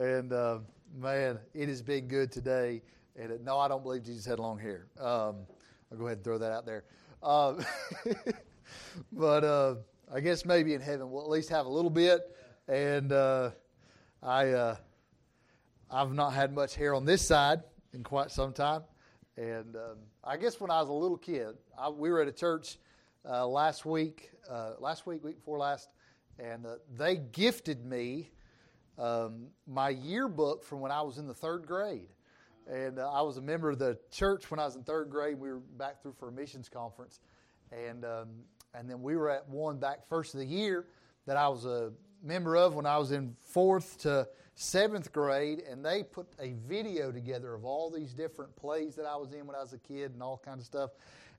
And uh, man, it has been good today. And it, no, I don't believe Jesus had long hair. Um, I'll go ahead and throw that out there. Um, but uh, I guess maybe in heaven we'll at least have a little bit. And uh, I, uh, I've not had much hair on this side in quite some time. And um, I guess when I was a little kid, I, we were at a church uh, last week, uh, last week, week before last, and uh, they gifted me um, my yearbook from when I was in the third grade. And uh, I was a member of the church when I was in third grade. We were back through for a missions conference, and um, and then we were at one back first of the year that I was a member of when I was in fourth to seventh grade, and they put a video together of all these different plays that I was in when I was a kid and all kinds of stuff.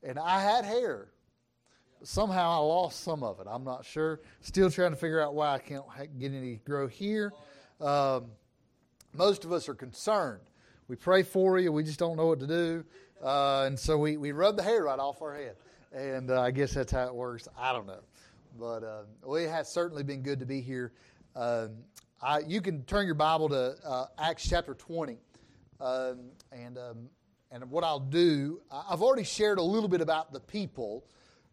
And I had hair. Somehow I lost some of it. I'm not sure. Still trying to figure out why I can't get any grow here. Um, most of us are concerned. We pray for you. We just don't know what to do. Uh, and so we, we rub the hair right off our head. And uh, I guess that's how it works. I don't know. But uh, well, it has certainly been good to be here. Um, I, you can turn your Bible to uh, Acts chapter 20. Um, and, um, and what I'll do, I've already shared a little bit about the people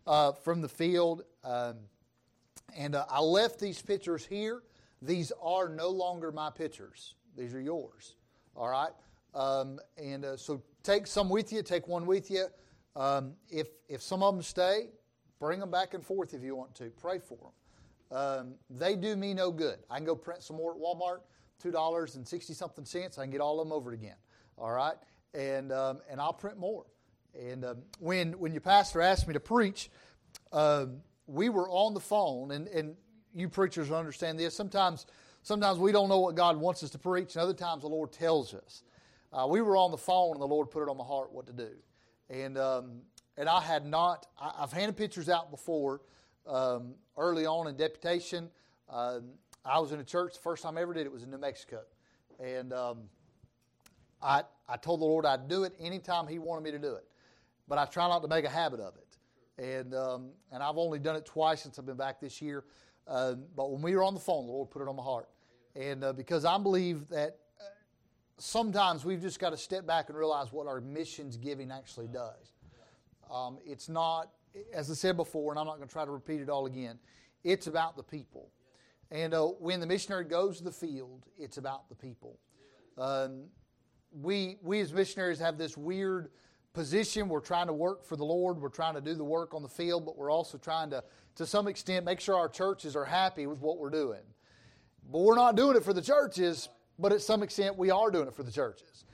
uh, from the field. Um, and uh, I left these pictures here. These are no longer my pictures, these are yours. All right? Um, and uh, so take some with you, take one with you. Um, if, if some of them stay, bring them back and forth if you want to. Pray for them. Um, they do me no good. I can go print some more at Walmart, two dollars and sixty something cents. I can get all of them over again. All right, and um, and I'll print more. And um, when when your pastor asked me to preach, um, we were on the phone, and and you preachers understand this. Sometimes sometimes we don't know what God wants us to preach, and other times the Lord tells us. Uh, we were on the phone, and the Lord put it on my heart what to do. And um, and I had not. I, have handed pictures out before um, early on in deputation. Um, I was in a church, the first time I ever did it was in New Mexico. And um, I, I told the Lord I'd do it anytime He wanted me to do it. But I try not to make a habit of it. And, um, and I've only done it twice since I've been back this year. Uh, but when we were on the phone, the Lord put it on my heart. And uh, because I believe that uh, sometimes we've just got to step back and realize what our missions giving actually does. Um, it's not as I said before, and I'm not going to try to repeat it all again, it's about the people. And uh, when the missionary goes to the field, it's about the people. Um, we, we as missionaries have this weird position. We're trying to work for the Lord. We're trying to do the work on the field, but we're also trying to, to some extent, make sure our churches are happy with what we're doing. But we're not doing it for the churches, but at some extent, we are doing it for the churches.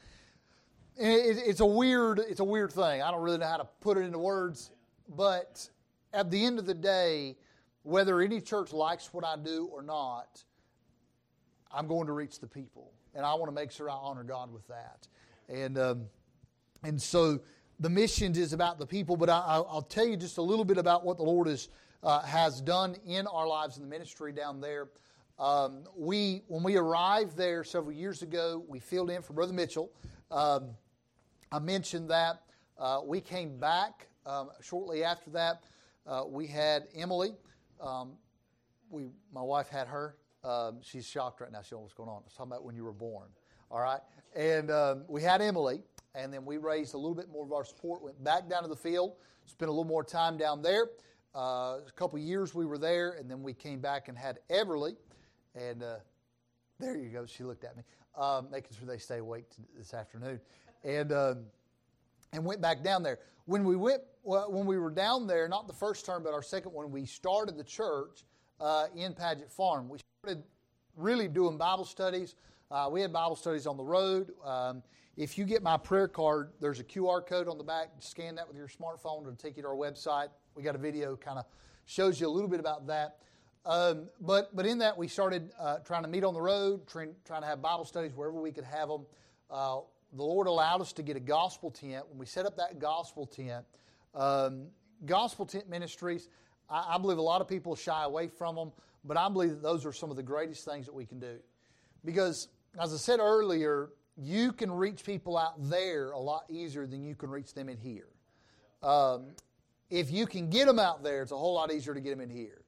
it's a weird, it's a weird thing. I don't really know how to put it into words. But at the end of the day, whether any church likes what I do or not, I'm going to reach the people. And I want to make sure I honor God with that. And, um, and so the missions is about the people, but I, will tell you just a little bit about what the Lord is, uh, has done in our lives in the ministry down there. Um, we, when we arrived there several years ago, we filled in for Brother Mitchell. Um, I mentioned that. Uh, we came back um, shortly after that, uh, we had Emily. Um, we, my wife had her. Um, she's shocked right now. She knows what's going on. I was talking about when you were born. All right. And um, we had Emily, and then we raised a little bit more of our support, went back down to the field, spent a little more time down there. Uh, a couple years we were there, and then we came back and had Everly. And uh, there you go. She looked at me, um, making sure they stay awake this afternoon. And, um, and went back down there when we went when we were down there, not the first term, but our second one, we started the church uh, in Paget Farm. We started really doing Bible studies. Uh, we had Bible studies on the road. Um, if you get my prayer card, there's a QR code on the back. Scan that with your smartphone. It'll take you to our website. We got a video kind of shows you a little bit about that. Um, but but in that we started uh, trying to meet on the road, trying, trying to have Bible studies wherever we could have them. Uh, the Lord allowed us to get a gospel tent. When we set up that gospel tent, um, gospel tent ministries, I, I, believe a lot of people shy away from them, but I believe that those are some of the greatest things that we can do. Because, as I said earlier, you can reach people out there a lot easier than you can reach them in here. Um, if you can get them out there, it's a whole lot easier to get them in here.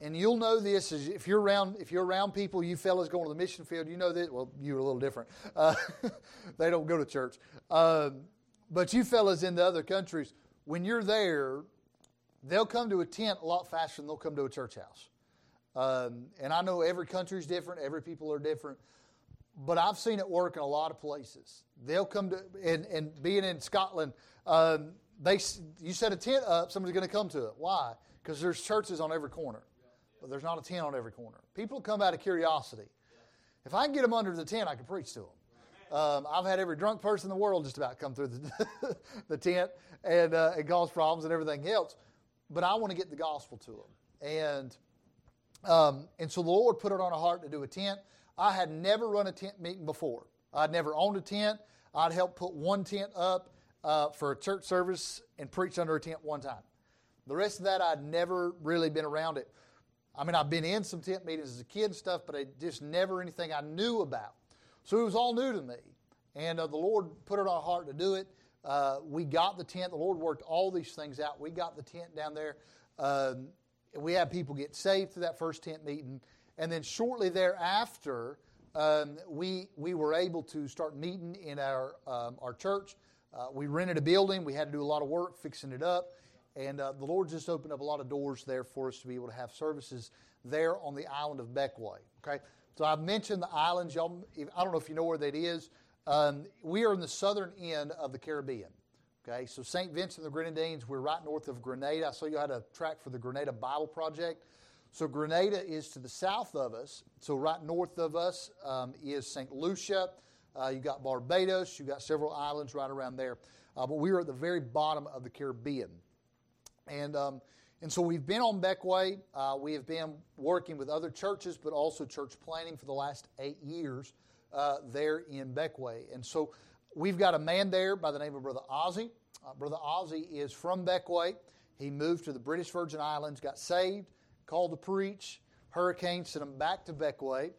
and you'll know this is if you're around if you're around people, you fellas going to the mission field, you know that. Well, you're a little different. Uh, they don't go to church, um, but you fellas in the other countries, when you're there, they'll come to a tent a lot faster than they'll come to a church house. Um, and I know every country is different, every people are different, but I've seen it work in a lot of places. They'll come to and, and being in Scotland, um, they you set a tent up, somebody's going to come to it. Why? Because there's churches on every corner but there's not a tent on every corner. People come out of curiosity. If I can get them under the tent, I can preach to them. Um, I've had every drunk person in the world just about come through the, the tent and, uh, and cause problems and everything else. But I want to get the gospel to them. And, um, and so the Lord put it on a heart to do a tent. I had never run a tent meeting before. I'd never owned a tent. I'd helped put one tent up uh, for a church service and preached under a tent one time. The rest of that, I'd never really been around it. I mean, I've been in some tent meetings as a kid and stuff, but I just never anything I knew about. So it was all new to me. And uh, the Lord put it on our heart to do it. Uh, we got the tent. The Lord worked all these things out. We got the tent down there. Um, we had people get saved through that first tent meeting. And then shortly thereafter, um, we, we were able to start meeting in our, um, our church. Uh, we rented a building. We had to do a lot of work fixing it up. And uh, the Lord just opened up a lot of doors there for us to be able to have services there on the island of Bequia. Okay, so I've mentioned the islands. Y'all, I don't know if you know where that is. Um, we are in the southern end of the Caribbean. Okay, so St. Vincent and the Grenadines, we're right north of Grenada. I saw you had a track for the Grenada Bible Project. So Grenada is to the south of us. So right north of us um, is St. Lucia. Uh, you got Barbados. You've got several islands right around there. Uh, but we are at the very bottom of the Caribbean. And, um, and so we've been on Bequia. Uh, we have been working with other churches, but also church planning for the last eight years uh, there in Bequia. And so we've got a man there by the name of Brother Ozzy. Uh, Brother Ozzy is from Bequia. He moved to the British Virgin Islands, got saved, called to preach. Hurricane sent him back to Bequia.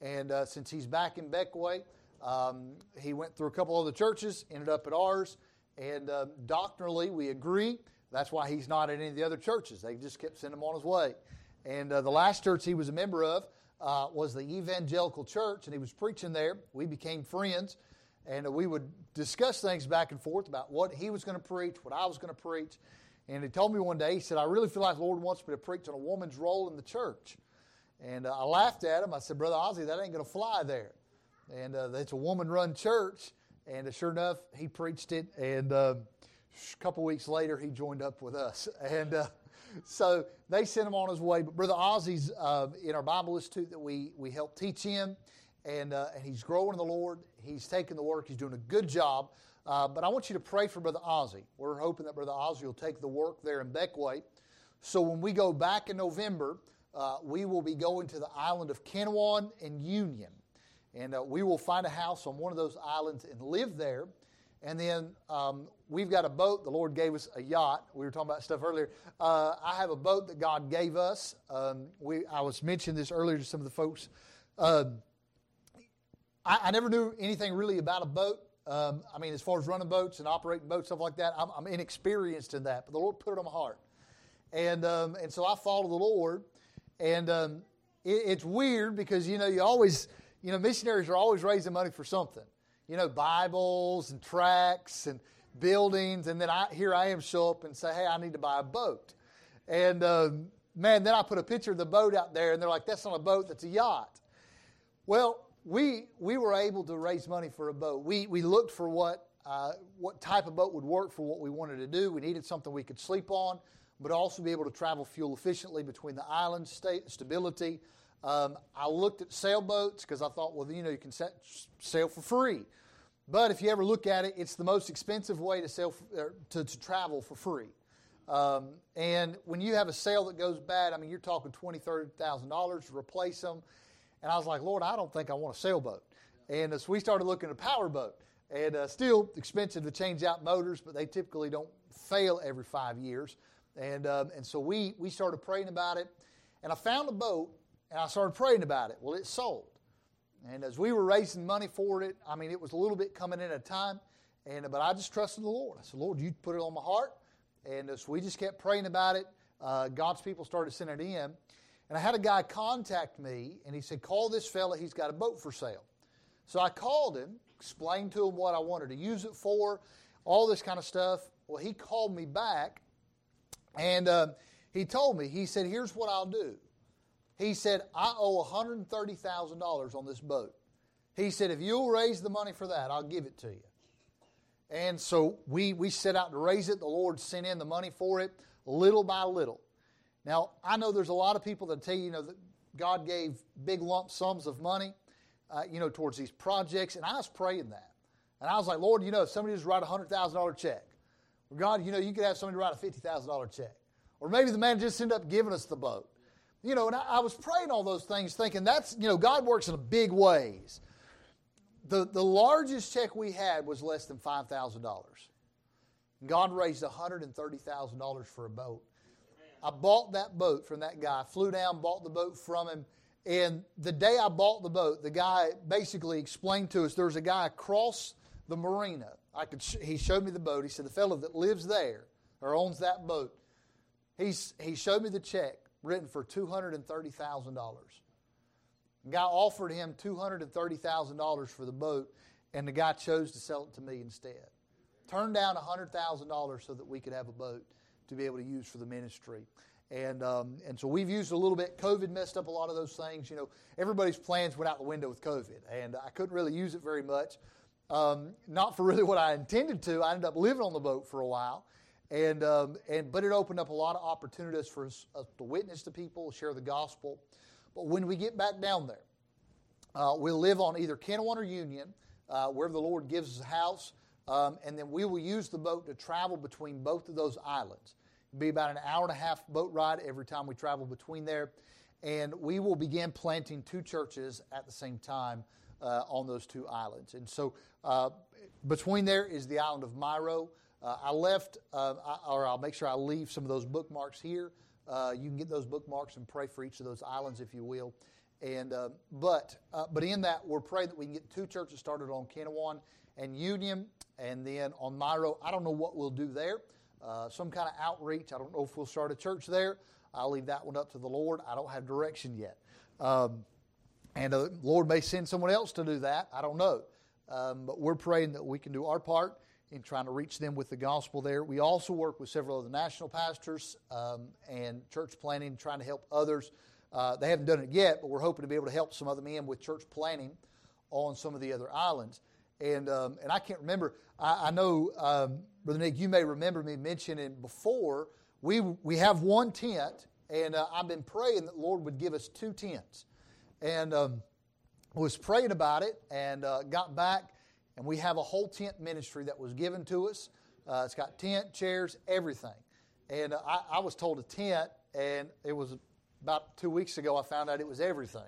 And uh, since he's back in Bequia, um, he went through a couple other churches, ended up at ours. And uh, doctrinally, we agree that's why he's not at any of the other churches. They just kept sending him on his way. And uh, the last church he was a member of uh, was the Evangelical Church, and he was preaching there. We became friends, and uh, we would discuss things back and forth about what he was going to preach, what I was going to preach. And he told me one day, he said, I really feel like the Lord wants me to preach on a woman's role in the church. And uh, I laughed at him. I said, Brother Ozzy, that ain't going to fly there. And uh, it's a woman run church. And uh, sure enough, he preached it. And a couple weeks later, he joined up with us. And uh, so they sent him on his way. But Brother Ozzy's uh, in our Bible Institute that we, we help teach him. And, uh, and he's growing in the Lord. He's taking the work. He's doing a good job. Uh, but I want you to pray for Brother Ozzy. We're hoping that Brother Ozzy will take the work there in Bequia. So when we go back in November, uh, we will be going to the island of Canouan and Union. And uh, we will find a house on one of those islands and live there. And then um, we've got a boat. The Lord gave us a yacht. We were talking about stuff earlier. Uh, I have a boat that God gave us. Um, we, I was mentioning this earlier to some of the folks. Uh, I, I, never knew anything really about a boat. Um, I mean, as far as running boats and operating boats, stuff like that, I'm, I'm inexperienced in that. But the Lord put it on my heart. And, um, and so I follow the Lord. And um, it, it's weird because, you know, you always, you know, missionaries are always raising money for something you know, Bibles and tracts and buildings, and then I, here I am show up and say, hey, I need to buy a boat. And um, man, then I put a picture of the boat out there, and they're like, that's not a boat, that's a yacht. Well, we, we were able to raise money for a boat. We, we looked for what, uh, what type of boat would work for what we wanted to do. We needed something we could sleep on, but also be able to travel fuel efficiently between the islands, state, stability, um, I looked at sailboats because I thought, well, you know, you can set, sail for free. But if you ever look at it, it's the most expensive way to sail for, to, to, travel for free. Um, and when you have a sail that goes bad, I mean, you're talking twenty, thirty thousand dollars to replace them. And I was like, Lord, I don't think I want a sailboat. And uh, so we started looking at a power boat, and uh, still expensive to change out motors, but they typically don't fail every five years. And um, and so we we started praying about it, and I found a boat and I started praying about it. Well, it sold. And as we were raising money for it, I mean, it was a little bit coming in at a time. And, but I just trusted the Lord. I said, Lord, you put it on my heart. And so we just kept praying about it. Uh, God's people started sending it in. And I had a guy contact me, and he said, Call this fella, he's got a boat for sale. So I called him, explained to him what I wanted to use it for, all this kind of stuff. Well, he called me back, and uh, he told me, he said, Here's what I'll do. He said, I owe $130,000 on this boat. He said, If you'll raise the money for that, I'll give it to you. And so we, we set out to raise it. The Lord sent in the money for it little by little. Now, I know there's a lot of people that tell you, you know, that God gave big lump sums of money, uh, you know, towards these projects. And I was praying that. And I was like, Lord, you know, if somebody just write a $100,000 check, or God, you know, you could have somebody write a $50,000 check. Or maybe the man just ended up giving us the boat. You know, and I, I was praying all those things thinking that's, you know, God works in big ways. The, the largest check we had was less than $5,000. God raised $130,000 for a boat. I bought that boat from that guy, flew down, bought the boat from him. And the day I bought the boat, the guy basically explained to us there's a guy across the marina. I could sh- he showed me the boat. He said, The fellow that lives there or owns that boat, he's, he showed me the check written for $230,000. Guy offered him $230,000 for the boat, and the guy chose to sell it to me instead. Turned down $100,000 so that we could have a boat to be able to use for the ministry. And, um, and so we've used a little bit. COVID messed up a lot of those things. You know, everybody's plans went out the window with COVID, and I couldn't really use it very much. Um, not for really what I intended to. I ended up living on the boat for a while. And, um, and, but it opened up a lot of opportunities for us to witness to people, share the gospel. But when we get back down there, uh, we'll live on either Canouan or Union, uh, wherever the Lord gives us a house, um, and then we will use the boat to travel between both of those islands. It'll be about an hour and a half boat ride every time we travel between there, and we will begin planting two churches at the same time uh, on those two islands. And so uh, between there is the island of Mayreau. Uh, I left, uh, I, or I'll make sure I leave some of those bookmarks here. Uh, you can get those bookmarks and pray for each of those islands if you will. And uh, but but in that we're praying that we can get two churches started on Canouan and Union, and then on Mayreau. I don't know what we'll do there. Uh, some kind of outreach. I don't know if we'll start a church there. I'll leave that one up to the Lord. I don't have direction yet. Um, and the Lord may send someone else to do that. I don't know. Um, but we're praying that we can do our part in trying to reach them with the gospel there. We also work with several of the national pastors um, and church planting, trying to help others. Uh, they haven't done it yet, but we're hoping to be able to help some other men with church planning on some of the other islands. And, um, and I can't remember, I, I know, um, Brother Nick, you may remember me mentioning before, we, we have one tent, and uh, I've been praying that the Lord would give us two tents. And um, was praying about it and uh, got back and we have a whole tent ministry that was given to us. Uh, it's got tent, chairs, everything. And uh, I, I, was told a tent, and it was about two weeks ago I found out it was everything.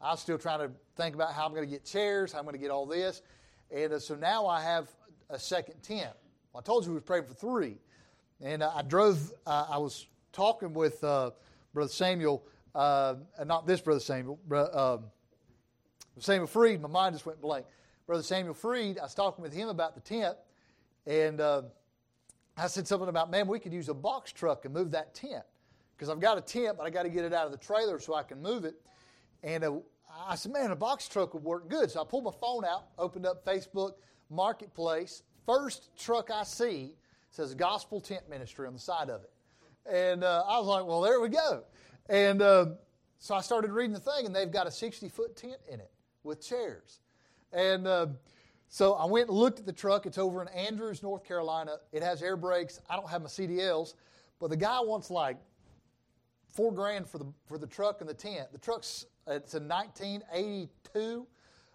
I was still trying to think about how I'm going to get chairs, how I'm going to get all this. And uh, so now I have a second tent. Well, I told you we were praying for three. And uh, I drove, uh, I was talking with uh, Brother Samuel, not this Brother Samuel, um, Samuel Freed. My mind just went blank. Brother Samuel Freed, I was talking with him about the tent, and uh, I said something about, man, we could use a box truck and move that tent. Because I've got a tent, but I got to get it out of the trailer so I can move it. And uh, I said, man, a box truck would work good. So I pulled my phone out, opened up Facebook Marketplace. First truck I see says Gospel Tent Ministry on the side of it. And uh, I was like, well, there we go. And uh, so I started reading the thing, and they've got a 60 foot tent in it with chairs. And uh, so I went and looked at the truck. It's over in Andrews, North Carolina. It has air brakes. I don't have my CDLs, but the guy wants like four grand for the for the truck and the tent. The truck's it's a 1982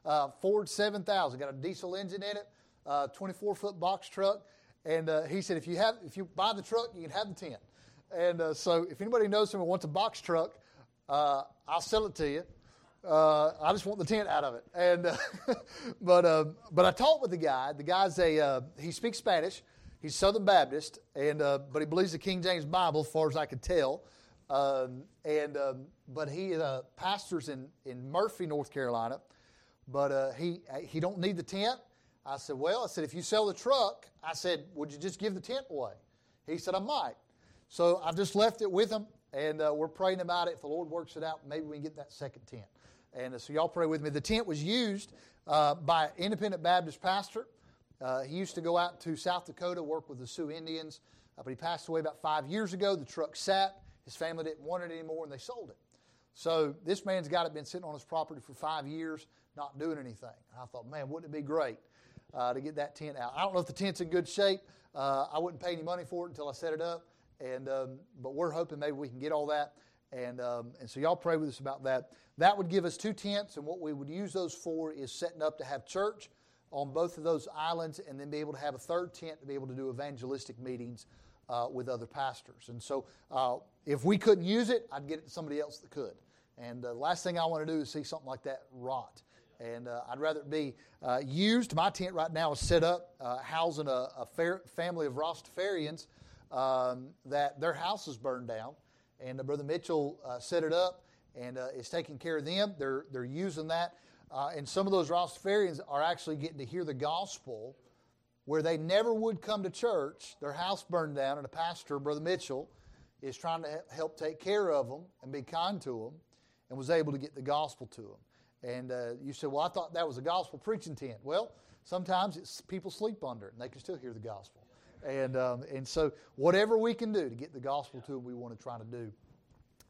uh, Ford 7000. Got a diesel engine in it, uh, 24 foot box truck. And uh, he said, if you have if you buy the truck, you can have the tent. And uh, so, if anybody knows someone wants a box truck, uh, I'll sell it to you. Uh, I just want the tent out of it. And uh, but uh, but I talked with the guy. The guy's a uh, he speaks Spanish. He's Southern Baptist, and uh, but he believes the King James Bible, as far as I could tell. Um, and um, but he uh, pastors in in Murphy, North Carolina. But he he don't need the tent. I said, well, I said if you sell the truck, I said, would you just give the tent away? He said, I might. So I've just left it with him. and uh, we're praying about it. If the Lord works it out, maybe we can get that second tent. And uh, so y'all pray with me. The tent was used uh, by an independent Baptist pastor. Uh, he used to go out to South Dakota, work with the Sioux Indians, uh, but he passed away about five years ago. The truck sat. His family didn't want it anymore, and they sold it. So this man's got it been sitting on his property for five years, not doing anything. And I thought, man, wouldn't it be great uh, to get that tent out? I don't know if the tent's in good shape. Uh, I wouldn't pay any money for it until I set it up, and um, but we're hoping maybe we can get all that. And um, and so y'all pray with us about that. That would give us two tents, and what we would use those for is setting up to have church on both of those islands, and then be able to have a third tent to be able to do evangelistic meetings uh, with other pastors. And so, uh, if we couldn't use it, I'd get it to somebody else that could. And uh, the last thing I want to do is see something like that rot. And uh, I'd rather it be uh, used. My tent right now is set up uh, housing a, a fair, family of Rastafarians um, that their house is burned down. And Brother Mitchell set it up and is taking care of them. They're, they're using that. and some of those Rastafarians are actually getting to hear the gospel where they never would come to church, their house burned down, and a pastor, Brother Mitchell, is trying to help take care of them and be kind to them, and was able to get the gospel to them. And uh, you said, Well, I thought that was a gospel preaching tent. Well, sometimes it's, people sleep under it, and they can still hear the gospel. And, um, and so, whatever we can do to get the gospel to them, we want to try to do.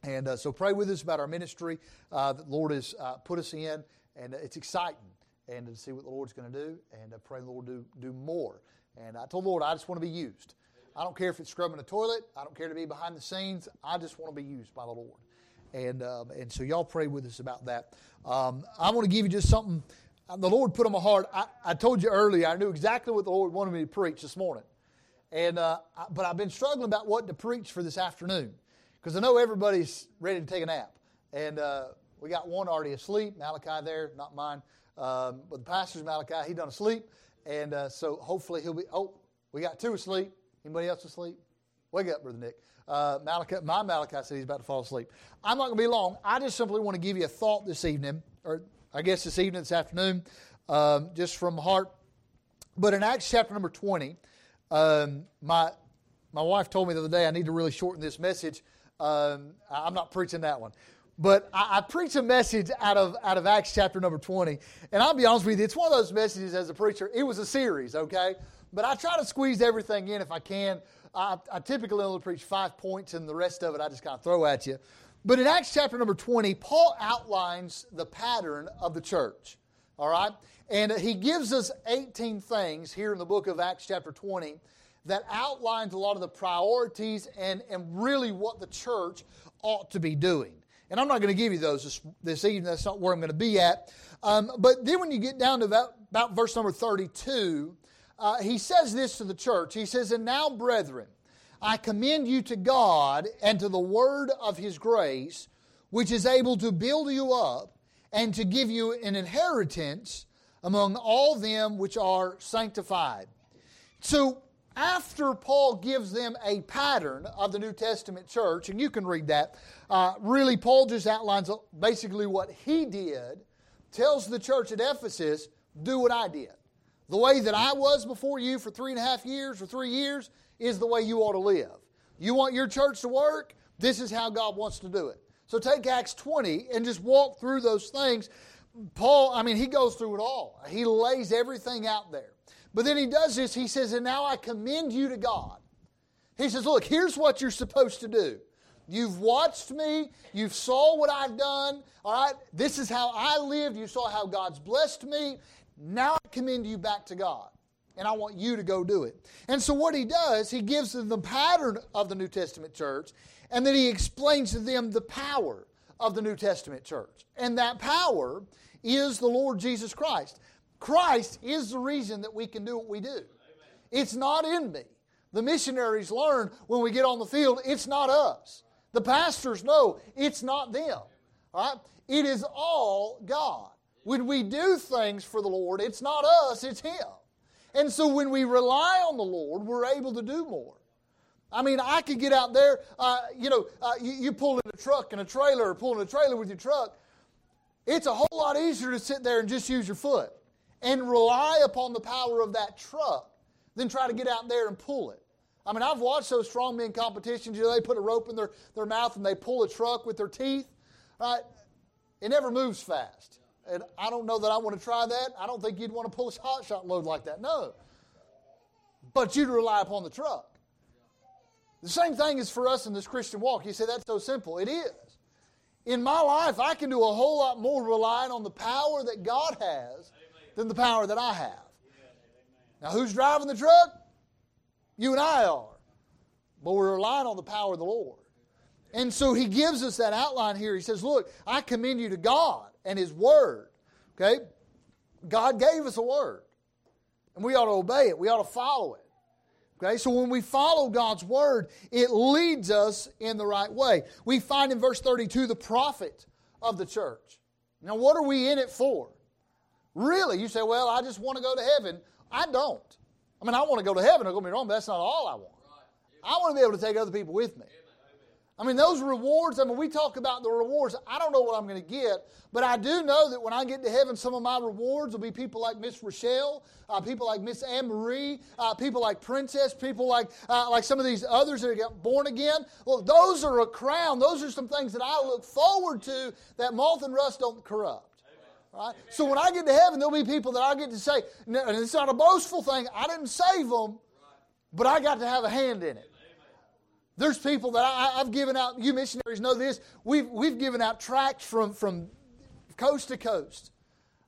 And uh, so, pray with us about our ministry uh, that the Lord has uh, put us in, and it's exciting and to see what the Lord's going to do, and I pray the Lord do do more. And I told the Lord I just want to be used. I don't care if it's scrubbing a toilet. I don't care to be behind the scenes. I just want to be used by the Lord. And um, and so y'all pray with us about that. Um, I want to give you just something. The Lord put on my heart. I, I, told you earlier. I knew exactly what the Lord wanted me to preach this morning. And uh, I, but I've been struggling about what to preach for this afternoon because I know everybody's ready to take a nap. And uh, we got one already asleep. Malachi there, not mine. Um, but the pastor's Malachi, he done asleep. And uh, so hopefully he'll be, oh, we got two asleep. Anybody else asleep? Wake up, Brother Nick. Uh, Malachi, my Malachi said he's about to fall asleep. I'm not going to be long. I just simply want to give you a thought this evening, or I guess this evening, this afternoon, um, just from heart. But in Acts chapter number 20, um, my, my wife told me the other day I need to really shorten this message. Um, I'm not preaching that one. But I, I preach a message out of, out of Acts chapter number 20. And I'll be honest with you, it's one of those messages as a preacher. It was a series, okay? But I try to squeeze everything in if I can. I, I typically only preach five points, and the rest of it I just kind of throw at you. But in Acts chapter number 20, Paul outlines the pattern of the church. All right? And he gives us 18 things here in the book of Acts chapter 20 that outlines a lot of the priorities and, and really what the church ought to be doing. And I'm not going to give you those this, this, evening. That's not where I'm going to be at. Um, but then when you get down to about, about verse number 32, uh, he says this to the church. He says, And now, brethren, I commend you to God and to the word of his grace, which is able to build you up and to give you an inheritance among all them which are sanctified. So, after Paul gives them a pattern of the New Testament church, and you can read that, uh, really, Paul just outlines basically what he did, tells the church at Ephesus, do what I did. The way that I was before you for three and a half years or three years is the way you ought to live. You want your church to work? This is how God wants to do it. So take Acts 20 and just walk through those things. Paul, I mean, he goes through it all. He lays everything out there. But then he does this. He says, And now I commend you to God. He says, Look, here's what you're supposed to do. You've watched me. You've saw what I've done. All right? This is how I lived. You saw how God's blessed me. Now I commend you back to God. And I want you to go do it. And so what he does, he gives them the pattern of the New Testament church, and then he explains to them the power of the New Testament church. And that power is the Lord Jesus Christ. Christ is the reason that we can do what we do. It's not in me. The missionaries learn when we get on the field, it's not us. The pastors know it's not them. All right? It is all God. When we do things for the Lord, it's not us, it's Him. And so when we rely on the Lord, we're able to do more. I mean, I could get out there, uh, you know, uh, you, you pull in a truck and a trailer, or pulling a trailer with your truck. It's a whole lot easier to sit there and just use your foot and rely upon the power of that truck than try to get out there and pull it. I mean, I've watched those strongman competitions. You know, they put a rope in their, their mouth and they pull a truck with their teeth. Right? It never moves fast. And I don't know that I want to try that. I don't think you'd want to pull a hot shot load like that. No. But you'd rely upon the truck. The same thing is for us in this Christian walk. You say that's so simple. It is. In my life, I can do a whole lot more relying on the power that God has than the power that I have. Now, who's driving the truck? You and I are. But we're relying on the power of the Lord. And so he gives us that outline here. He says, Look, I commend you to God and His Word. Okay? God gave us a Word. And we ought to obey it, we ought to follow it. Okay, so when we follow God's word, it leads us in the right way. We find in verse 32 the profit of the church. Now, what are we in it for? Really, you say, well, I just want to go to heaven. I don't. I mean, I want to go to heaven, don't get me wrong, but that's not all I want. I want to be able to take other people with me. I mean, those rewards, I mean, we talk about the rewards. I don't know what I'm going to get, but I do know that when I get to heaven, some of my rewards will be people like Miss Rochelle, uh, people like Miss Anne Marie, uh, people like Princess, people like, uh, like some of these others that got born again. Well, those are a crown. Those are some things that I look forward to that moth and rust don't corrupt. Right? So when I get to heaven, there'll be people that I get to say, and it's not a boastful thing, I didn't save them, but I got to have a hand in it. There's people that I, have given out, you missionaries know this, we've, we've given out tracts from, from coast to coast.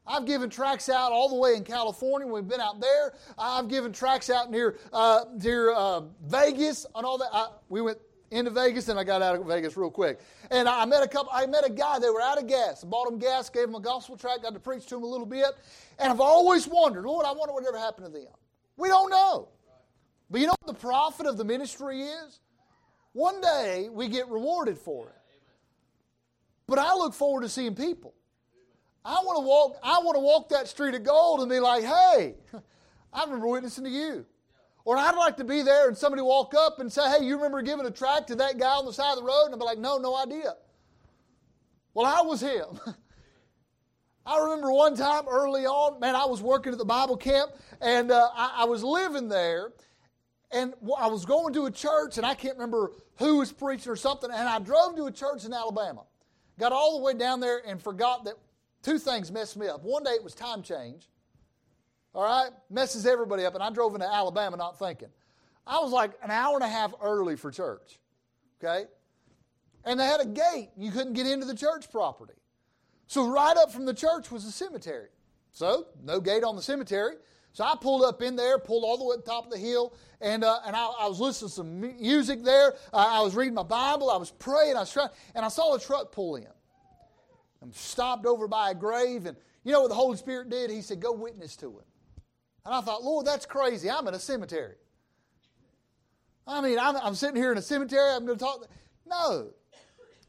I've given tracts out all the way in California. We've been out there. I've given tracts out near uh, near uh, Vegas and all that. I, we went into Vegas and I got out of Vegas real quick. And I met a couple. I met a guy. They were out of gas. Bought him gas. Gave him a gospel tract. Got to preach to him a little bit. And I've always wondered, Lord, I wonder whatever happened to them. We don't know. But you know what the profit of the ministry is? One day we get rewarded for it. But I look forward to seeing people. I want to walk, I want to walk that street of gold and be like, hey, I remember witnessing to you. Or I'd like to be there and somebody walk up and say, hey, you remember giving a tract to that guy on the side of the road? And I'd be like, no, no idea. Well, I was him. I remember one time early on, man, I was working at the Bible camp and uh, I, I was living there and I was going to a church, and I can't remember who was preaching or something, and I drove to a church in Alabama. Got all the way down there and forgot that two things messed me up. One day it was time change. All right? Messes everybody up, and I drove into Alabama not thinking. I was like an hour and a half early for church. Okay? And they had a gate. You couldn't get into the church property. So right up from the church was a cemetery. So, no gate on the cemetery. So I pulled up in there, pulled all the way to the top of the hill, and, uh, and I, I, was listening to some music there. I was reading my Bible. I was praying. I was trying, and I saw a truck pull in. I'm stopped over by a grave, and you know what the Holy Spirit did? He said, Go witness to it. And I thought, Lord, that's crazy. I'm in a cemetery. I mean, I'm, I'm sitting here in a cemetery. I'm going to talk. No.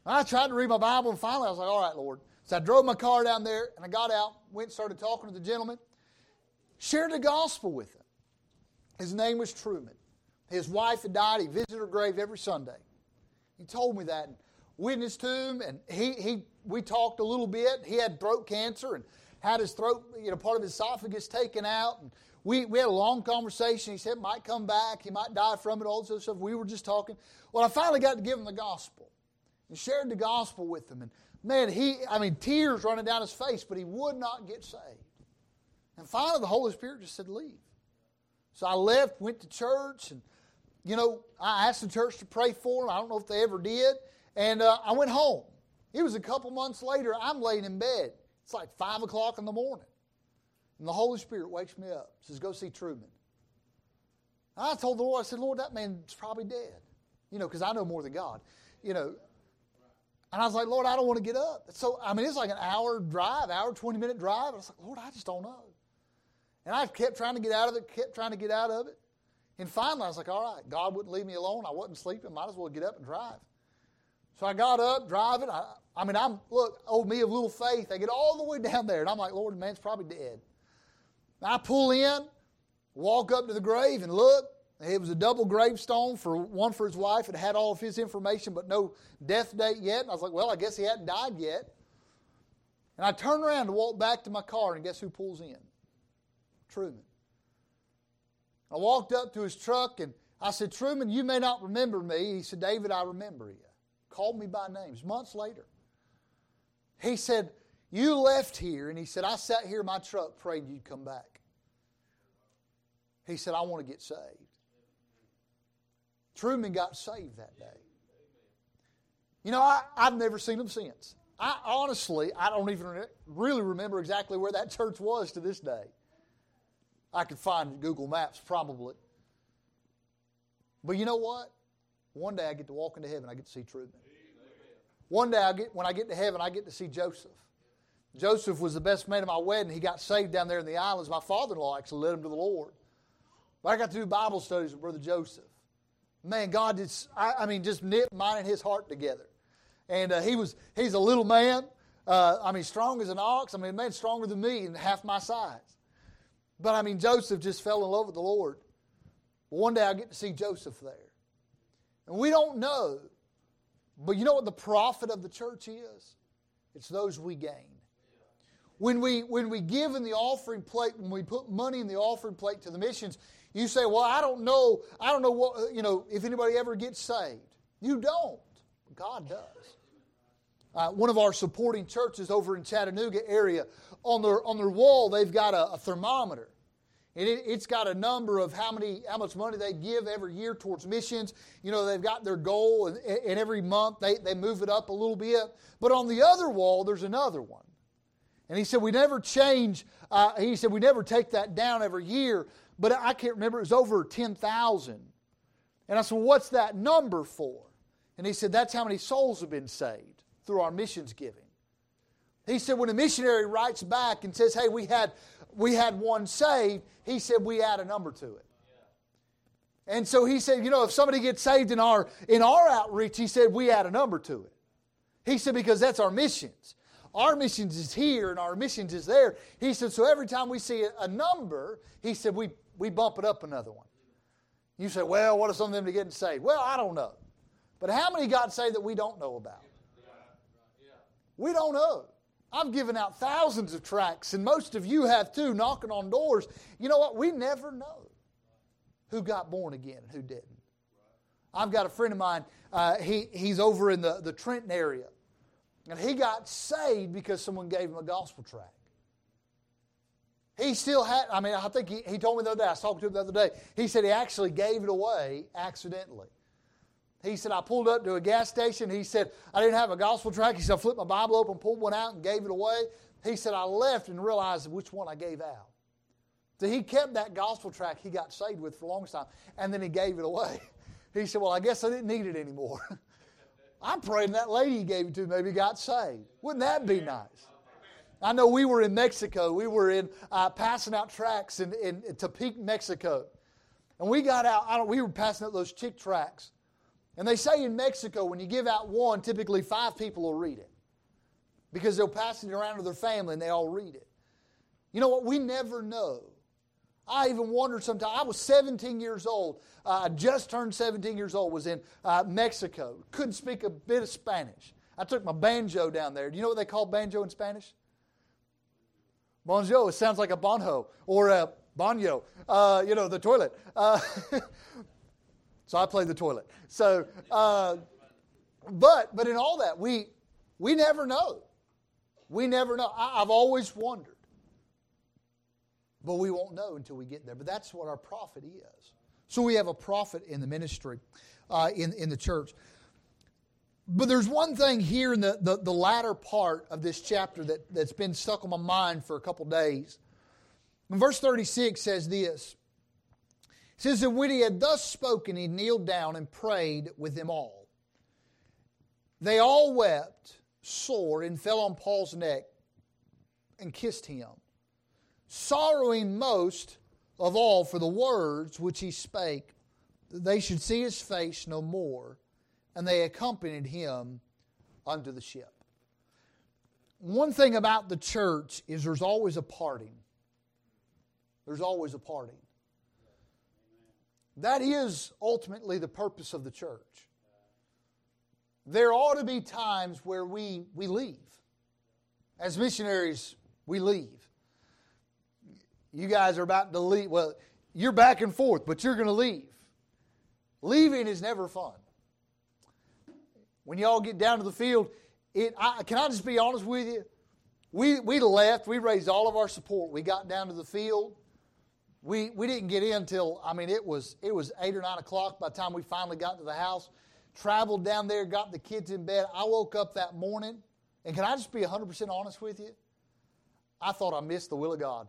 I tried to read my Bible, and finally I was like, All right, Lord. So I drove my car down there, and I got out, went and started talking to the gentleman shared the gospel with him. His name was Truman. His wife had died. He visited her grave every Sunday. He told me that and witnessed to him, and he, he we talked a little bit. He had throat cancer and had his throat, you know, part of his esophagus taken out. And we, we had a long conversation. He said might come back, he might die from it, all this stuff. We were just talking. Well, I finally got to give him the gospel and shared the gospel with him. And man, he, I mean, tears running down his face, but he would not get saved. And finally, the Holy Spirit just said, Leave. So I left, went to church, and, you know, I asked the church to pray for him. I don't know if they ever did. And uh, I went home. It was a couple months later, I'm laying in bed. It's like 5 o'clock in the morning. And the Holy Spirit wakes me up, says, Go see Truman. And I told the Lord, I said, Lord, that man's probably dead. You know, because I know more than God. You know, and I was like, Lord, I don't want to get up. So, I mean, it's like an hour drive, hour, 20 minute drive. I was like, Lord, I just don't know. And I kept trying to get out of it, kept trying to get out of it. And finally, I was like, all right, God wouldn't leave me alone. I wasn't sleeping. Might as well get up and drive. So I got up, driving. I, I mean, I'm, look, oh, me of little faith. I get all the way down there, and I'm like, Lord, the man's probably dead. I pull in, walk up to the grave, and look. It was a double gravestone for one for his wife. It had all of his information, but no death date yet. And I was like, well, I guess he hadn't died yet. And I turn around to walk back to my car, and guess who pulls in? Truman. I walked up to his truck and I said, Truman, you may not remember me. He said, David, I remember you. Called me by names months later. He said, You left here, and he said, I sat here in my truck praying you'd come back. He said, I want to get saved. Truman got saved that day. You know, I, I've never seen him since. I honestly, I don't even really remember exactly where that church was to this day. I could find Google Maps probably. But you know what? One day I get to walk into heaven, I get to see Truman. One day get, when I get to heaven, I get to see Joseph. Joseph was the best man at my wedding. He got saved down there in the islands. My father in law actually led him to the Lord. But I got to do Bible studies with Brother Joseph. Man, God did, I, I mean, just knit mine and his heart together. And uh, he was, he's a little man. Uh, I mean, strong as an ox. I mean, a man stronger than me and half my size. But I mean, Joseph just fell in love with the Lord. But one day I get to see Joseph there. And we don't know. But you know what the profit of the church is? It's those we gain. When we, when we give in the offering plate, when we put money in the offering plate to the missions, you say, well, I don't know, I don't know what, you know, if anybody ever gets saved. You don't. God does. Uh, one of our supporting churches over in Chattanooga area, on their, on their wall, they've got a, a thermometer. And it, has got a number of how many, how much money they give every year towards missions. You know, they've got their goal, and, and every month they, they move it up a little bit. But on the other wall, there's another one. And he said, we never change, uh, he said, we never take that down every year. But I can't remember, it was over 10,000. And I said, well, what's that number for? And he said, that's how many souls have been saved through our missions giving. He said, when a missionary writes back and says, hey, we had, we had one saved, he said, we add a number to it. And so he said, you know, if somebody gets saved in our, in our outreach, he said, we add a number to it. He said, because that's our missions. Our missions is here and our missions is there. He said, so every time we see a number, he said, we, we bump it up another one. You say, well, what are some of them to get saved? Well, I don't know. But how many got saved that we don't know about? We don't know. I've given out thousands of tracts, and most of you have too, knocking on doors. You know what? We never know who got born again and who didn't. I've got a friend of mine, uh, he, he's over in the, the Trenton area, and he got saved because someone gave him a gospel tract. He still had, I mean, I think he, he told me the other day, I was talking to him the other day, he said he actually gave it away accidentally. He said, I pulled up to a gas station. He said, I didn't have a gospel track. He said, I flipped my Bible open, pulled one out, and gave it away. He said, I left and realized which one I gave out. So he kept that gospel track he got saved with for a long time, and then he gave it away. He said, Well, I guess I didn't need it anymore. I'm praying that lady he gave it to maybe got saved. Wouldn't that be nice? I know we were in Mexico. We were in uh, passing out tracks in, in, in Tepic, Mexico. And we got out, I don't, we were passing out those chick tracts. And they say in Mexico, when you give out one, typically five people will read it because they'll pass it around to their family and they all read it. You know what? We never know. I even wondered sometimes. I was 17 years old. Uh, I just turned 17 years old. Was in uh, Mexico. Couldn't speak a bit of Spanish. I took my banjo down there. Do you know what they call banjo in Spanish? Bonjo. It sounds like a bonho or a banyo. Uh, you know, the toilet. So I played the toilet. So, uh, but but in all that, we we never know. We never know. I, I've always wondered. But we won't know until we get there. But that's what our profit is. So we have a profit in the ministry, uh, in, in the church. But there's one thing here in the, the, the, latter part of this chapter that, that's been stuck on my mind for a couple days. Verse 36 says this says that when he had thus spoken, he kneeled down and prayed with them all. They all wept sore and fell on Paul's neck and kissed him, sorrowing most of all for the words which he spake, that they should see his face no more. And they accompanied him unto the ship. One thing about the church is there's always a parting. There's always a parting. That is ultimately the purpose of the church. There ought to be times where we, we leave. As missionaries, we leave. You guys are about to leave. Well, you're back and forth, but you're going to leave. Leaving is never fun. When y'all get down to the field, it, I, can I just be honest with you? We, we left, we raised all of our support. We got down to the field. We, we didn't get in until, I mean, it was, it was 8 or 9 o'clock by the time we finally got to the house. Traveled down there, got the kids in bed. I woke up that morning, and can I just be 100% honest with you? I thought I missed the will of God.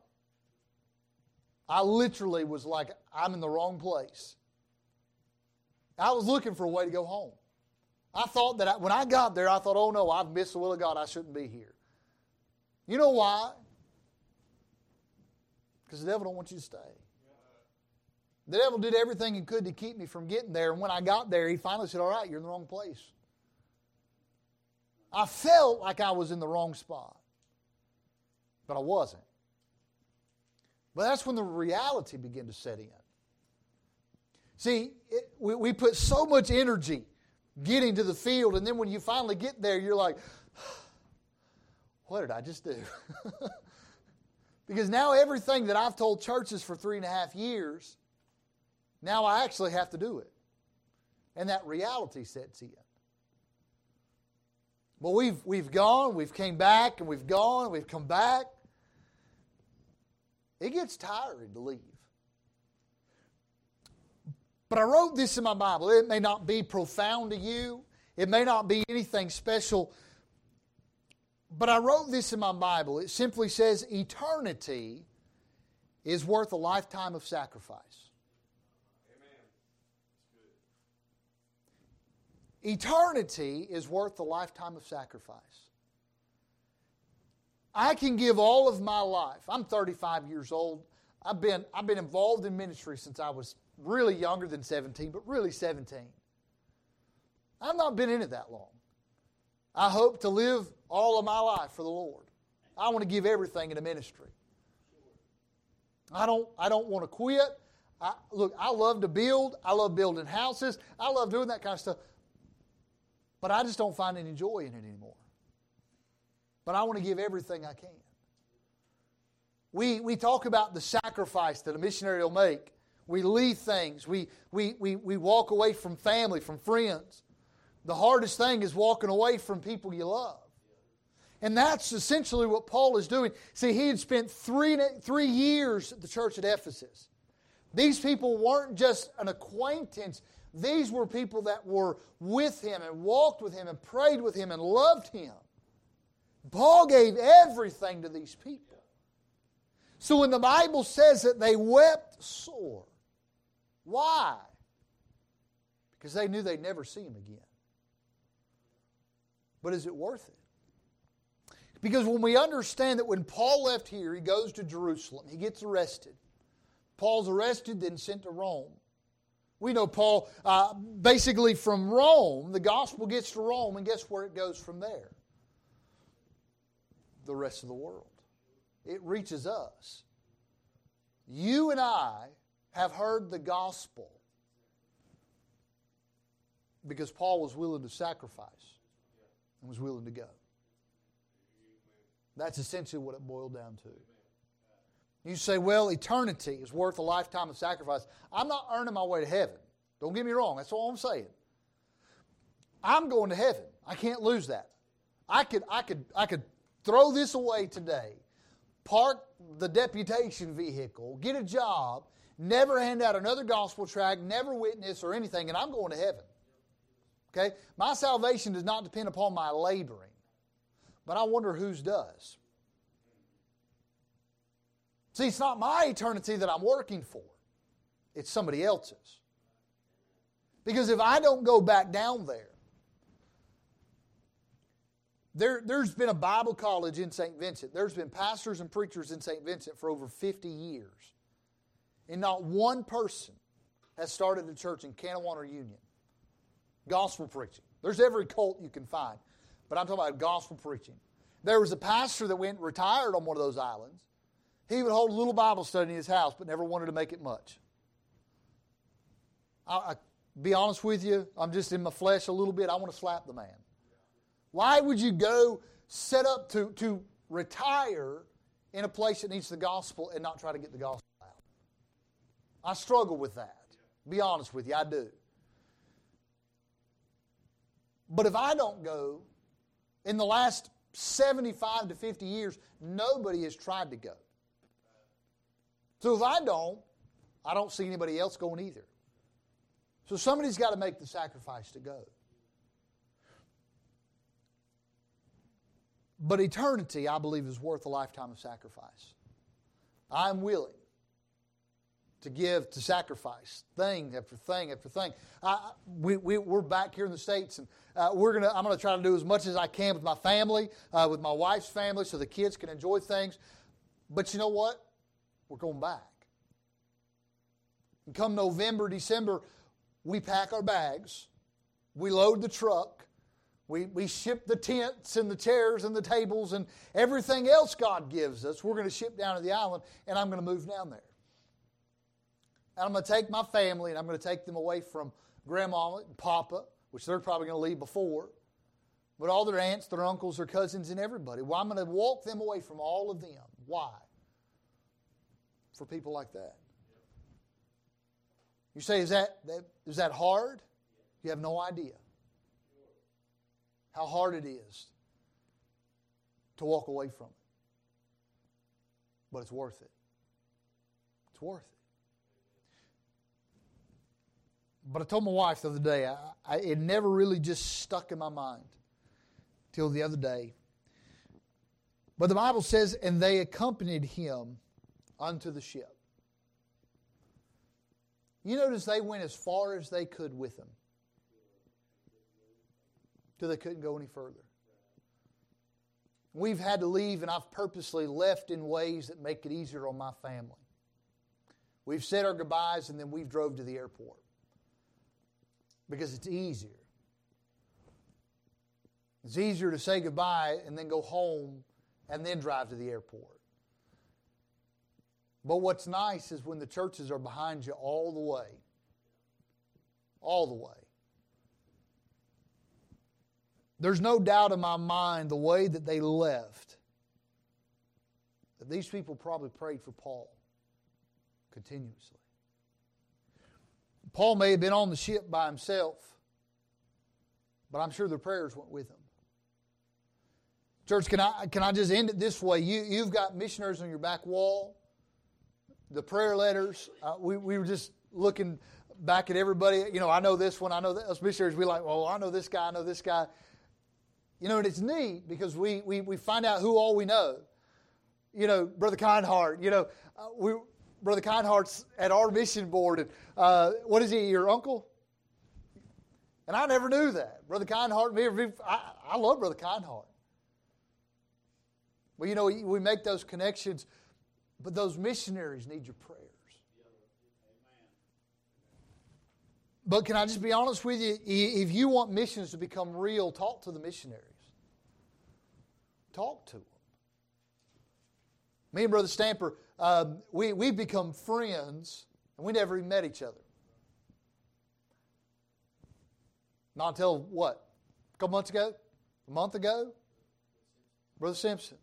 I literally was like, I'm in the wrong place. I was looking for a way to go home. I thought that I, when I got there, I thought, oh no, I've missed the will of God. I shouldn't be here. You know why? Because the devil don't want you to stay. The devil did everything he could to keep me from getting there. And when I got there, he finally said, All right, you're in the wrong place. I felt like I was in the wrong spot, but I wasn't. But that's when the reality began to set in. See, it, we, we put so much energy getting to the field, and then when you finally get there, you're like, what did I just do? because now everything that I've told churches for three and a half years, now I actually have to do it. And that reality sets in. But we've, we've gone, we've came back, and we've gone, we've come back. It gets tiring to leave. But I wrote this in my Bible. It may not be profound to you, it may not be anything special. But I wrote this in my Bible. It simply says, Eternity is worth a lifetime of sacrifice. Eternity is worth a lifetime of sacrifice. I can give all of my life. I'm 35 years old. I've been, I've been involved in ministry since I was really younger than 17, but really 17. I've not been in it that long. I hope to live all of my life for the Lord. I want to give everything in the ministry. I don't, I don't want to quit. I, look, I love to build. I love building houses. I love doing that kind of stuff. But I just don't find any joy in it anymore. But I want to give everything I can. We, we talk about the sacrifice that a missionary will make. We leave things. We, we, we, we walk away from family, from friends. The hardest thing is walking away from people you love. And that's essentially what Paul is doing. See, he had spent three, three years at the church at Ephesus. These people weren't just an acquaintance, these were people that were with him and walked with him and prayed with him and loved him. Paul gave everything to these people. So when the Bible says that they wept sore, why? Because they knew they'd never see him again. But is it worth it? Because when we understand that when Paul left here, he goes to Jerusalem, he gets arrested. Paul's arrested, then sent to Rome. We know Paul, uh, basically from Rome, the gospel gets to Rome, and guess where it goes from there? The rest of the world. It reaches us. You and I have heard the gospel because Paul was willing to sacrifice and was willing to go. That's essentially what it boiled down to. You say, well, eternity is worth a lifetime of sacrifice. I'm not earning my way to heaven. Don't get me wrong. That's all I'm saying. I'm going to heaven. I can't lose that. I could, I could, I could throw this away today, park the deputation vehicle, get a job, never hand out another gospel tract, never witness or anything, and I'm going to heaven. Okay? My salvation does not depend upon my laboring, but I wonder whose does. See, it's not my eternity that I'm working for, it's somebody else's. Because if I don't go back down there, there, there's been a Bible college in St. Vincent. There's been pastors and preachers in St. Vincent for over 50 years. And not one person has started a church in Canouan or Union. Gospel preaching. There's every cult you can find, but I'm talking about gospel preaching. There was a pastor that went retired on one of those islands. He would hold a little Bible study in his house, but never wanted to make it much. I, I be honest with you, I'm just in my flesh a little bit. I want to slap the man. Why would you go set up to, to retire in a place that needs the gospel and not try to get the gospel out? I struggle with that. Be honest with you, I do. But if I don't go, in the last 75 to 50 years, nobody has tried to go. So if I don't, I don't see anybody else going either. So somebody's got to make the sacrifice to go. But eternity, I believe, is worth a lifetime of sacrifice. I'm willing to give, to sacrifice, thing after thing after thing. I, we, we, we're back here in the States, and uh, we're gonna, I'm going to try to do as much as I can with my family, uh, with my wife's family, so the kids can enjoy things. But you know what? We're going back. And come November, December, we pack our bags, we load the truck, we, we ship the tents and the chairs and the tables and everything else God gives us. We're going to ship down to the island, and I'm going to move down there. And I'm going to take my family and I'm going to take them away from grandma and papa, which they're probably going to leave before, but all their aunts, their uncles, their cousins, and everybody. Well, I'm going to walk them away from all of them. Why? For people like that. You say, is that, that, is that hard? You have no idea how hard it is to walk away from it. But it's worth it. It's worth it. But I told my wife the other day, I, I, it never really just stuck in my mind till the other day. But the Bible says, and they accompanied him unto the ship. You notice they went as far as they could with him till they couldn't go any further. We've had to leave, and I've purposely left in ways that make it easier on my family. We've said our goodbyes, and then we've drove to the airport because it's easier. It's easier to say goodbye and then go home and then drive to the airport. But what's nice is when the churches are behind you all the way. All the way. There's no doubt in my mind the way that they left that these people probably prayed for Paul continuously. Paul may have been on the ship by himself, but I'm sure the prayers went with him. Church, can I, can I just end it this way? You, you've got missionaries on your back wall the prayer letters. Uh, we, we were just looking back at everybody. You know, I know this one. I know those missionaries. We like, well, I know this guy. I know this guy. You know, and it's neat because we, we, we find out who all we know. You know, Brother Kindheart, you know, uh, we, Brother Kindheart's at our mission board. And uh, what is he, your uncle? And I never knew that. Brother Kindheart, me, I, I love Brother Kindheart. Well, you know, we make those connections but those missionaries need your prayers. But can I just be honest with you? If you want missions to become real, talk to the missionaries. Talk to them. Me and Brother Stamper, uh, we, we've become friends, and we never even met each other. Not until what? A couple months ago? A month ago? Brother Simpson's.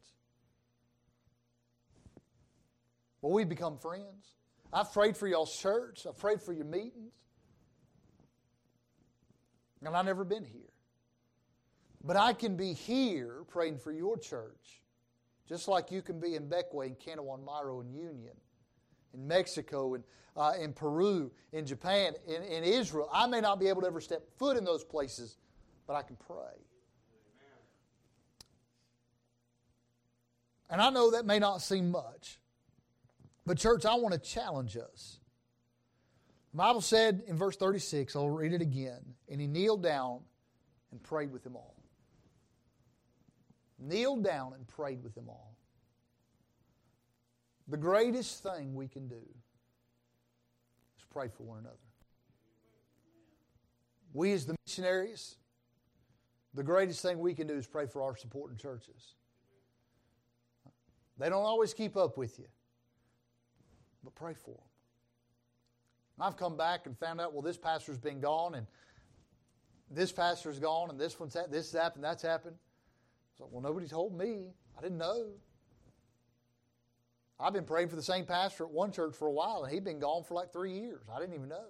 Well, we become friends. I've prayed for y'all's church. I've prayed for your meetings. And I've never been here. But I can be here praying for your church, just like you can be in Bequia, in Canouan, Mayreau, and Union, in Mexico, and uh, in Peru, in Japan, in, in Israel. I may not be able to ever step foot in those places, but I can pray. And I know that may not seem much. But, church, I want to challenge us. The Bible said in verse 36, I'll read it again, and he kneeled down and prayed with them all. Kneeled down and prayed with them all. The greatest thing we can do is pray for one another. We, as the missionaries, the greatest thing we can do is pray for our supporting churches. They don't always keep up with you but pray for them. I've come back and found out, well, this pastor's been gone, and this pastor's gone, and this one's this has happened, that's happened. So, well, nobody told me. I didn't know. I've been praying for the same pastor at one church for a while, and he'd been gone for like three years. I didn't even know.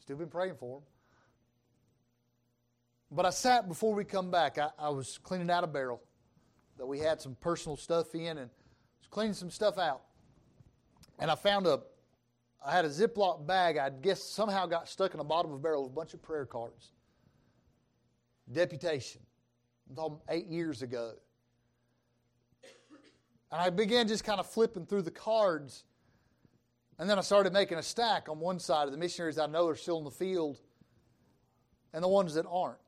Still been praying for him. But I sat before we come back. I, I was cleaning out a barrel that we had some personal stuff in and was cleaning some stuff out. And I found a, I had a Ziploc bag. I guess somehow got stuck in the bottom of a barrel with a bunch of prayer cards. Deputation. Eight years ago. And I began just kind of flipping through the cards. And then I started making a stack on one side of the missionaries I know are still in the field and the ones that aren't.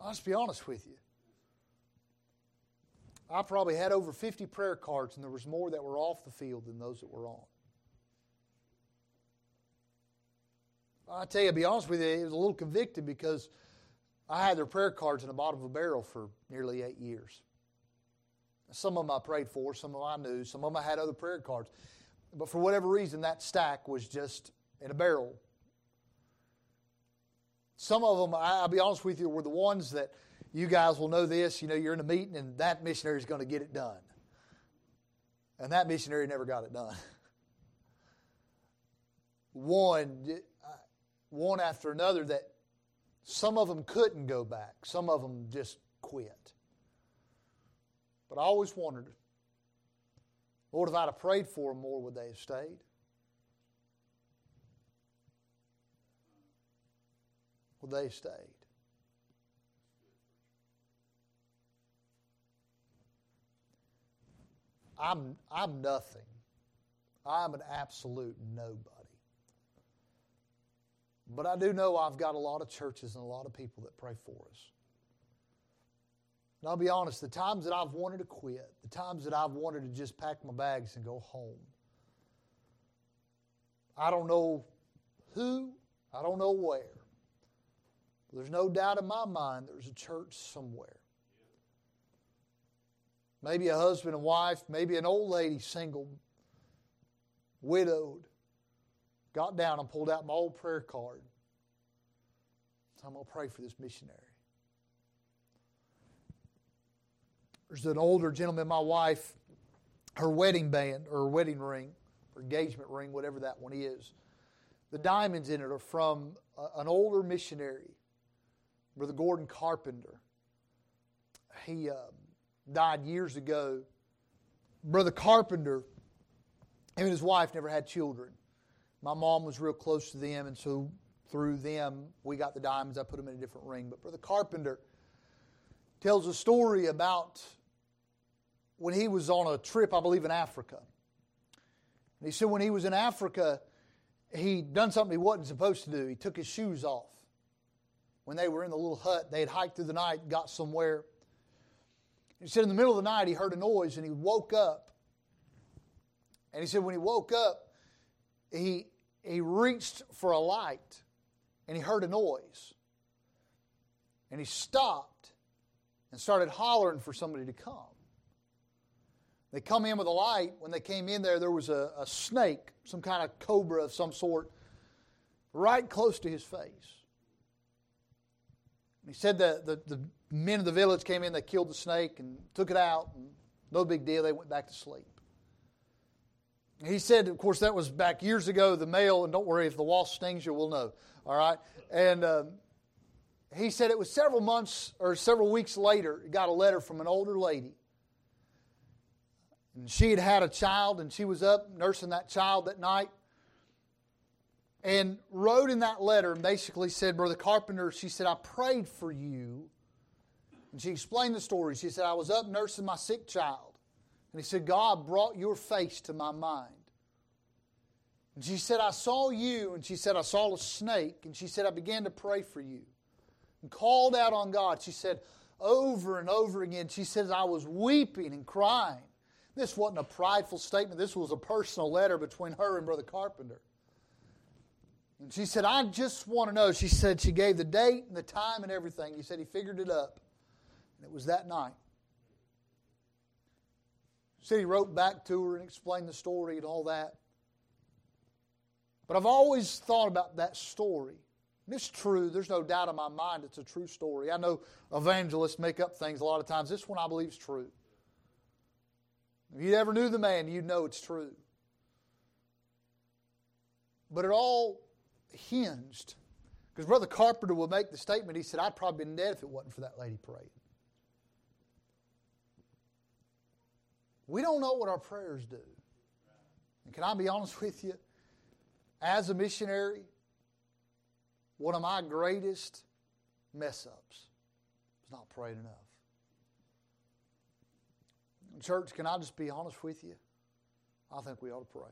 I'll just be honest with you. I probably had over 50 prayer cards, and there was more that were off the field than those that were on. I tell you, to be honest with you, it was a little convicted because I had their prayer cards in the bottom of a barrel for nearly eight years. Some of them I prayed for, some of them I knew, some of them I had other prayer cards. But for whatever reason, that stack was just in a barrel. Some of them, I'll be honest with you, were the ones that you guys will know this. You know, you're in a meeting and that missionary is going to get it done. And that missionary never got it done. one, one after another that some of them couldn't go back, some of them just quit. But I always wondered, Lord, if I'd have prayed for them more, would they have stayed? Well, they stayed? I'm, I'm nothing. I'm an absolute nobody. But I do know I've got a lot of churches and a lot of people that pray for us. And I'll be honest, the times that I've wanted to quit, the times that I've wanted to just pack my bags and go home, I don't know who, I don't know where. But there's no doubt in my mind there's a church somewhere. Maybe a husband and wife, maybe an old lady, single, widowed, got down and pulled out my old prayer card. So I'm going to pray for this missionary. There's an older gentleman, my wife, her wedding band or wedding ring, or engagement ring, whatever that one is. The diamonds in it are from an older missionary, Brother Gordon Carpenter. He uh, died years ago. Brother Carpenter, him and his wife never had children. My mom was real close to them, and so through them, we got the diamonds. I put them in a different ring. But Brother Carpenter tells a story about when he was on a trip, I believe, in Africa. And he said when he was in Africa, he'd done something he wasn't supposed to do. He took his shoes off. When they were in the little hut, they had hiked through the night, got somewhere. He said in the middle of the night, he heard a noise and he woke up. And he said when he woke up, he, he reached for a light and he heard a noise. And he stopped and started hollering for somebody to come. They come in with a light. When they came in there, there was a, a snake, some kind of cobra of some sort, right close to his face. And he said that the, the men of the village came in, they killed the snake and took it out, and no big deal, they went back to sleep. He said, of course, that was back years ago, the mail, and don't worry, if the wasp stings you, we'll know. All right? And um, he said it was several months or several weeks later, he got a letter from an older lady. And she had had a child, and she was up nursing that child that night. And wrote in that letter and basically said, Brother Carpenter, she said, I prayed for you. And she explained the story. She said, I was up nursing my sick child. And he said, God brought your face to my mind. And she said, I saw you. And she said, I saw a snake. And she said, I began to pray for you and called out on God. She said, over and over again, she says, I was weeping and crying. This wasn't a prideful statement. This was a personal letter between her and Brother Carpenter. And she said, I just want to know. She said she gave the date and the time and everything. He said he figured it up. And it was that night. Said he wrote back to her and explained the story and all that. But I've always thought about that story. And it's true. There's no doubt in my mind it's a true story. I know evangelists make up things a lot of times. This one I believe is true. If you ever knew the man, you'd know it's true. But it all hinged Because Brother Carpenter will make the statement, he said, I'd probably been dead if it wasn't for that lady praying. We don't know what our prayers do. And can I be honest with you? As a missionary, one of my greatest mess ups was not praying enough. Church, can I just be honest with you? I think we ought to pray.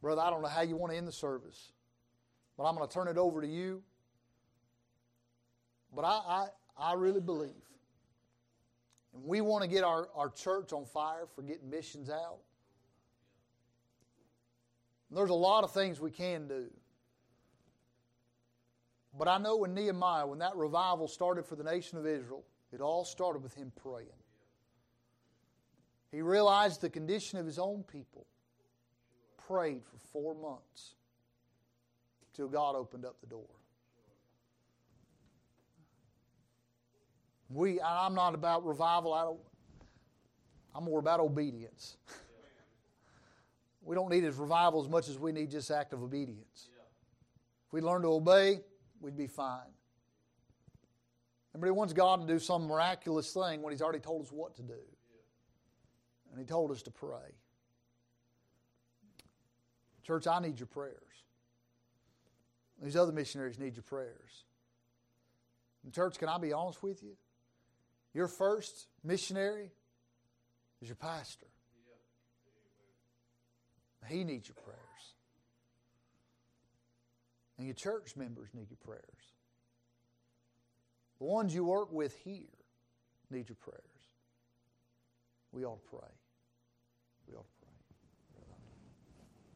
Brother, I don't know how you want to end the service, but I'm going to turn it over to you. But I, I, I really believe, and we want to get our, our church on fire for getting missions out. There's a lot of things we can do. But I know in Nehemiah, when that revival started for the nation of Israel, it all started with him praying. He realized the condition of his own people, prayed for four months till God opened up the door. We, I'm not about revival. I don't, I'm more about obedience. we don't need his revival as much as we need just active obedience. If we learn to obey, we'd be fine. Everybody wants God to do some miraculous thing when He's already told us what to do. And He told us to pray. Church, I need your prayers. These other missionaries need your prayers. And church, can I be honest with you? Your first missionary is your pastor. He needs your prayers. And your church members need your prayers. The ones you work with here need your prayers. We ought to pray.